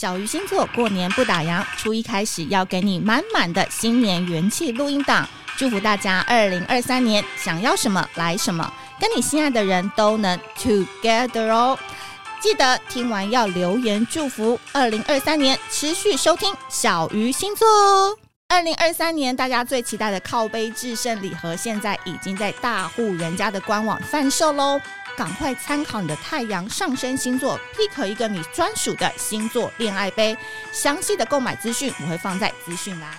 小鱼星座过年不打烊，初一开始要给你满满的新年元气录音档，祝福大家二零二三年想要什么来什么，跟你心爱的人都能 together 哦。记得听完要留言祝福，二零二三年持续收听小鱼星座哦。二零二三年大家最期待的靠杯制胜礼盒，现在已经在大户人家的官网贩售喽。赶快参考你的太阳上升星座，pick 一个你专属的星座恋爱杯。详细的购买资讯我会放在资讯栏。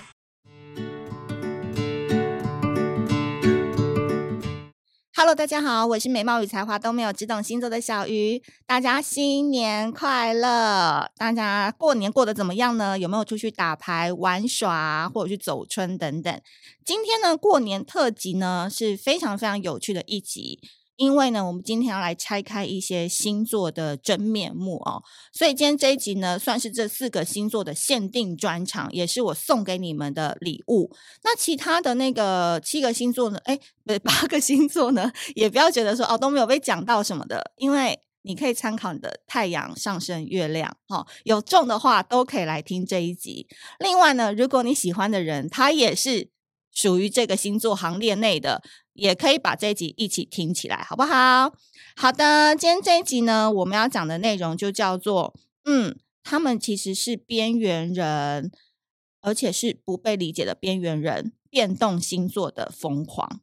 Hello，大家好，我是美貌与才华都没有，只懂星座的小鱼。大家新年快乐！大家过年过得怎么样呢？有没有出去打牌、玩耍，或者去走春等等？今天呢，过年特辑呢是非常非常有趣的一集。因为呢，我们今天要来拆开一些星座的真面目哦，所以今天这一集呢，算是这四个星座的限定专场，也是我送给你们的礼物。那其他的那个七个星座呢？哎，不是八个星座呢，也不要觉得说哦都没有被讲到什么的，因为你可以参考你的太阳、上升、月亮，哦，有中的话都可以来听这一集。另外呢，如果你喜欢的人，他也是。属于这个星座行列内的，也可以把这一集一起听起来，好不好？好的，今天这一集呢，我们要讲的内容就叫做，嗯，他们其实是边缘人，而且是不被理解的边缘人，变动星座的疯狂。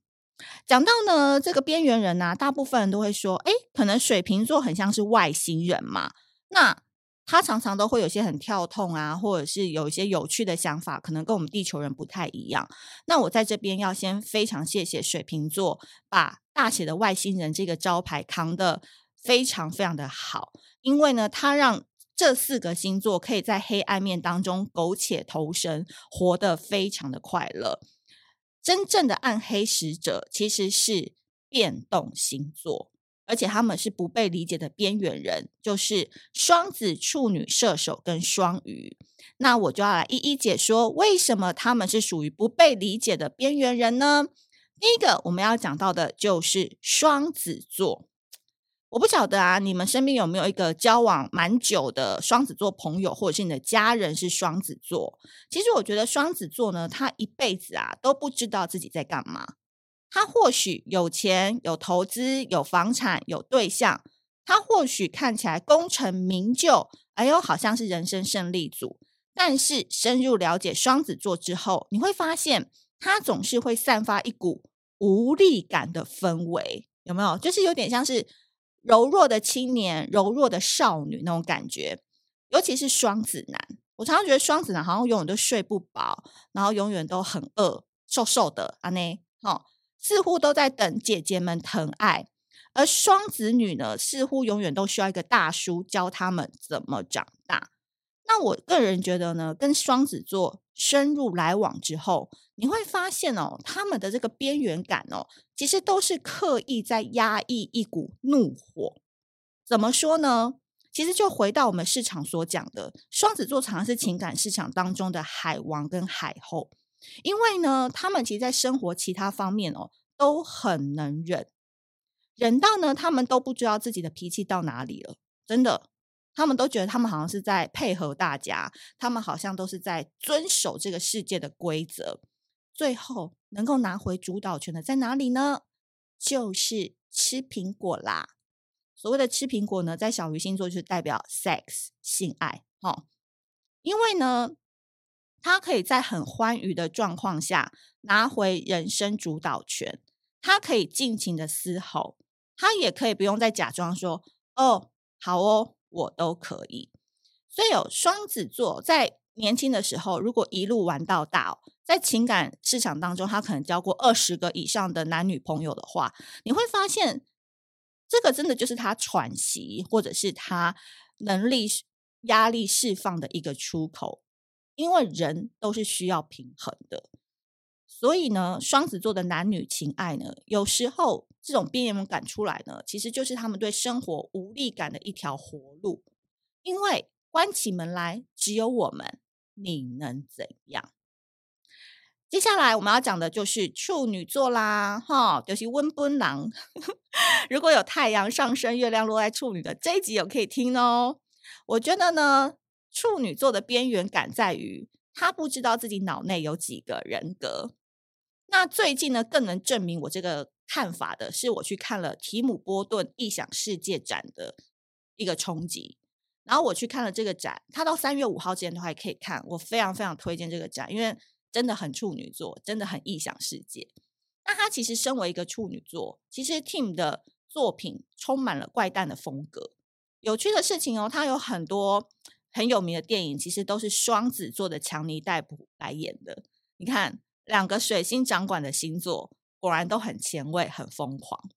讲到呢，这个边缘人呢、啊，大部分人都会说，诶，可能水瓶座很像是外星人嘛，那。他常常都会有些很跳痛啊，或者是有一些有趣的想法，可能跟我们地球人不太一样。那我在这边要先非常谢谢水瓶座，把大写的外星人这个招牌扛得非常非常的好，因为呢，他让这四个星座可以在黑暗面当中苟且偷生，活得非常的快乐。真正的暗黑使者其实是变动星座。而且他们是不被理解的边缘人，就是双子、处女、射手跟双鱼。那我就要来一一解说，为什么他们是属于不被理解的边缘人呢？第一个我们要讲到的就是双子座。我不晓得啊，你们身边有没有一个交往蛮久的双子座朋友，或者是你的家人是双子座？其实我觉得双子座呢，他一辈子啊都不知道自己在干嘛。他或许有钱、有投资、有房产、有对象，他或许看起来功成名就，哎呦，好像是人生胜利组。但是深入了解双子座之后，你会发现他总是会散发一股无力感的氛围，有没有？就是有点像是柔弱的青年、柔弱的少女那种感觉。尤其是双子男，我常常觉得双子男好像永远都睡不饱，然后永远都很饿，瘦瘦的啊，那好。似乎都在等姐姐们疼爱，而双子女呢，似乎永远都需要一个大叔教他们怎么长大。那我个人觉得呢，跟双子座深入来往之后，你会发现哦，他们的这个边缘感哦，其实都是刻意在压抑一股怒火。怎么说呢？其实就回到我们市场所讲的，双子座常常是情感市场当中的海王跟海后。因为呢，他们其实，在生活其他方面哦，都很能忍，忍到呢，他们都不知道自己的脾气到哪里了。真的，他们都觉得他们好像是在配合大家，他们好像都是在遵守这个世界的规则。最后能够拿回主导权的在哪里呢？就是吃苹果啦。所谓的吃苹果呢，在小鱼星座就是代表 sex 性爱，哦，因为呢。他可以在很欢愉的状况下拿回人生主导权，他可以尽情的嘶吼，他也可以不用再假装说“哦，好哦，我都可以”。所以有双子座在年轻的时候，如果一路玩到大，哦在情感市场当中，他可能交过二十个以上的男女朋友的话，你会发现，这个真的就是他喘息或者是他能力压力释放的一个出口。因为人都是需要平衡的，所以呢，双子座的男女情爱呢，有时候这种边缘感出来呢，其实就是他们对生活无力感的一条活路。因为关起门来只有我们，你能怎样？接下来我们要讲的就是处女座啦，哈，就是温奔狼。如果有太阳上升、月亮落在处女的这一集，有可以听哦。我觉得呢。处女座的边缘感在于，他不知道自己脑内有几个人格。那最近呢，更能证明我这个看法的是，我去看了提姆波顿异想世界展的一个冲击。然后我去看了这个展，它到三月五号之前都还可以看，我非常非常推荐这个展，因为真的很处女座，真的很异想世界。那他其实身为一个处女座，其实 Tim 的作品充满了怪诞的风格。有趣的事情哦，他有很多很有名的电影，其实都是双子座的强尼戴普来演的。你看，两个水星掌管的星座，果然都很前卫、很疯狂。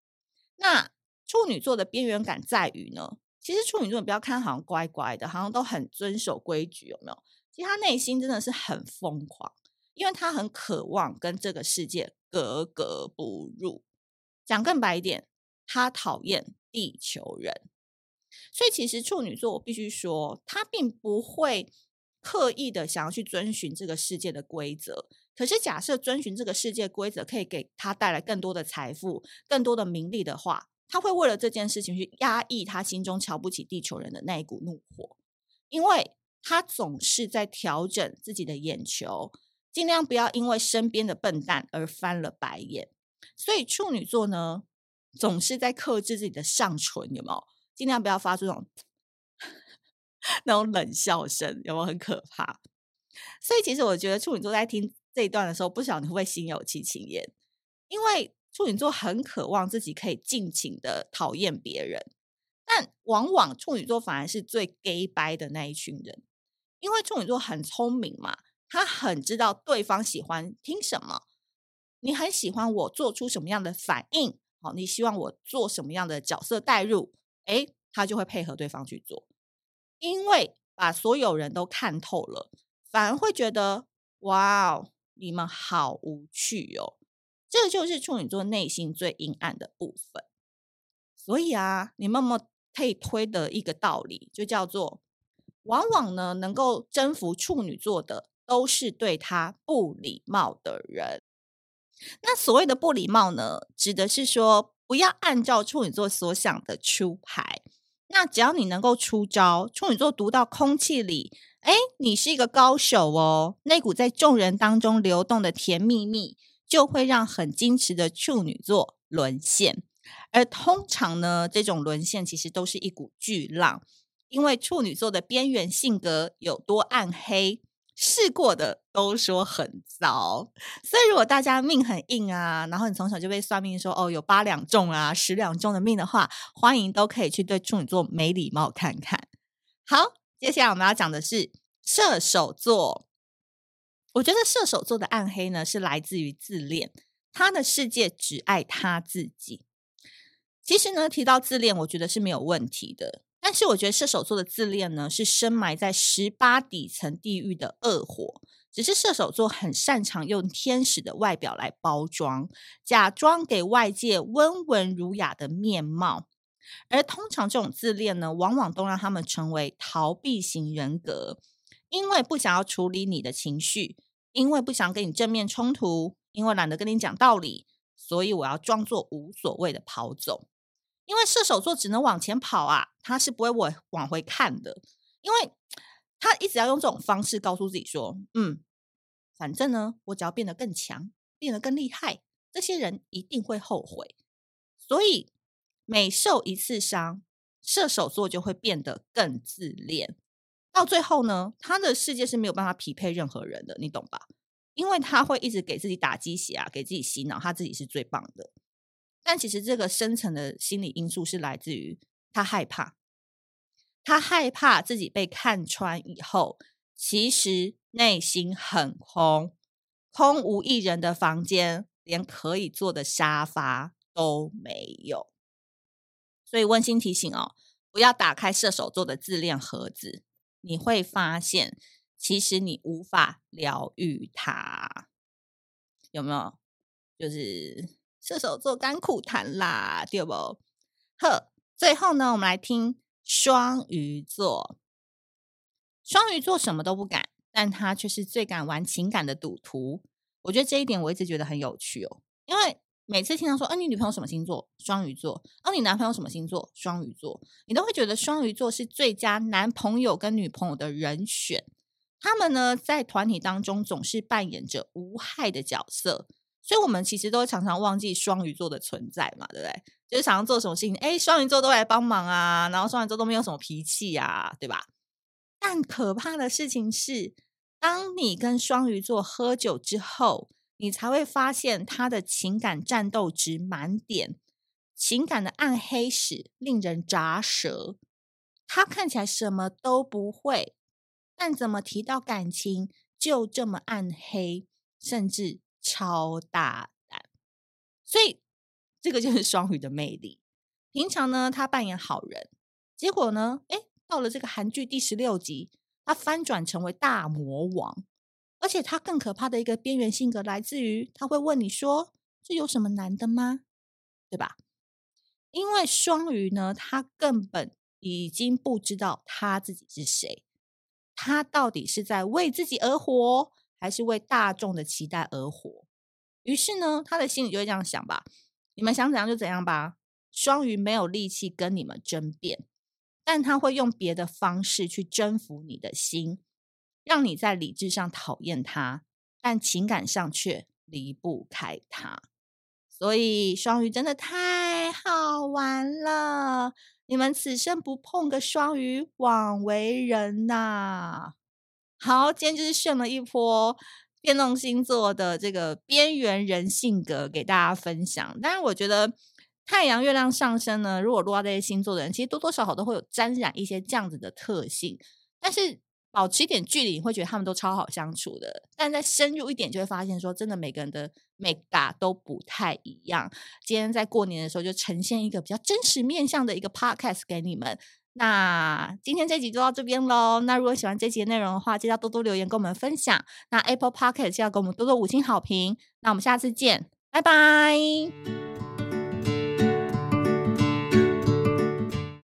那处女座的边缘感在于呢？其实处女座，你不要看好像乖乖的，好像都很遵守规矩，有没有？其实他内心真的是很疯狂，因为他很渴望跟这个世界格格不入。讲更白一点，他讨厌地球人。所以其实处女座，我必须说，他并不会刻意的想要去遵循这个世界的规则。可是假设遵循这个世界规则可以给他带来更多的财富、更多的名利的话，他会为了这件事情去压抑他心中瞧不起地球人的那一股怒火，因为他总是在调整自己的眼球，尽量不要因为身边的笨蛋而翻了白眼。所以处女座呢，总是在克制自己的上唇，有没有？尽量不要发出那种那种冷笑声，有没有很可怕？所以其实我觉得处女座在听这一段的时候，不晓得你会不会心有戚戚焉，因为。处女座很渴望自己可以尽情的讨厌别人，但往往处女座反而是最 gay 掰的那一群人，因为处女座很聪明嘛，他很知道对方喜欢听什么，你很喜欢我做出什么样的反应，好，你希望我做什么样的角色代入，诶，他就会配合对方去做，因为把所有人都看透了，反而会觉得哇哦，你们好无趣哦。这就是处女座内心最阴暗的部分，所以啊，你们有没有可以推的一个道理，就叫做，往往呢，能够征服处女座的，都是对他不礼貌的人。那所谓的不礼貌呢，指的是说，不要按照处女座所想的出牌。那只要你能够出招，处女座读到空气里，哎，你是一个高手哦，那股在众人当中流动的甜蜜蜜。就会让很矜持的处女座沦陷，而通常呢，这种沦陷其实都是一股巨浪，因为处女座的边缘性格有多暗黑，试过的都说很糟。所以如果大家命很硬啊，然后你从小就被算命说哦有八两重啊、十两重的命的话，欢迎都可以去对处女座没礼貌看看。好，接下来我们要讲的是射手座。我觉得射手座的暗黑呢，是来自于自恋，他的世界只爱他自己。其实呢，提到自恋，我觉得是没有问题的。但是我觉得射手座的自恋呢，是深埋在十八底层地狱的恶火。只是射手座很擅长用天使的外表来包装，假装给外界温文儒雅的面貌。而通常这种自恋呢，往往都让他们成为逃避型人格。因为不想要处理你的情绪，因为不想跟你正面冲突，因为懒得跟你讲道理，所以我要装作无所谓的跑走。因为射手座只能往前跑啊，他是不会往往回看的，因为他一直要用这种方式告诉自己说：“嗯，反正呢，我只要变得更强，变得更厉害，这些人一定会后悔。”所以每受一次伤，射手座就会变得更自恋。到最后呢，他的世界是没有办法匹配任何人的，你懂吧？因为他会一直给自己打鸡血啊，给自己洗脑，他自己是最棒的。但其实这个深层的心理因素是来自于他害怕，他害怕自己被看穿以后，其实内心很空，空无一人的房间，连可以坐的沙发都没有。所以温馨提醒哦，不要打开射手座的自恋盒子。你会发现，其实你无法疗愈他，有没有？就是射手座甘苦谈啦，对不？呵，最后呢，我们来听双鱼座。双鱼座什么都不敢，但他却是最敢玩情感的赌徒。我觉得这一点我一直觉得很有趣哦，因为每次听到说，啊，你女朋友什么星座？双鱼座。啊，你男朋友什么星座？双鱼座。你都会觉得双鱼座是最佳男朋友跟女朋友的人选。他们呢，在团体当中总是扮演着无害的角色，所以我们其实都常常忘记双鱼座的存在嘛，对不对？就是想要做什么事情，哎，双鱼座都来帮忙啊，然后双鱼座都没有什么脾气啊，对吧？但可怕的事情是，当你跟双鱼座喝酒之后，你才会发现他的情感战斗值满点，情感的暗黑史令人咋舌。他看起来什么都不会，但怎么提到感情就这么暗黑，甚至超大胆。所以这个就是 双鱼的魅力。平常呢，他扮演好人，结果呢，诶，到了这个韩剧第十六集，他翻转成为大魔王。而且他更可怕的一个边缘性格来自于，他会问你说：“这有什么难的吗？”对吧？因为双鱼呢，他根本已经不知道他自己是谁，他到底是在为自己而活，还是为大众的期待而活？于是呢，他的心里就会这样想吧：你们想怎样就怎样吧。双鱼没有力气跟你们争辩，但他会用别的方式去征服你的心。让你在理智上讨厌他，但情感上却离不开他。所以双鱼真的太好玩了，你们此生不碰个双鱼，枉为人呐、好，今天就是炫了一波变动星座的这个边缘人性格给大家分享。但是我觉得太阳、月亮上升呢，如果落到这些星座的人，其实多多少少都会有沾染一些这样子的特性，但是。保持一点距离，你会觉得他们都超好相处的。但再深入一点，就会发现说，真的每个人的美感都不太一样。今天在过年的时候，就呈现一个比较真实面向的一个 podcast 给你们。那今天这集就到这边喽。那如果喜欢这集的内容的话，记得多多留言跟我们分享。那 Apple Podcast 记得给我们多多五星好评。那我们下次见，拜拜。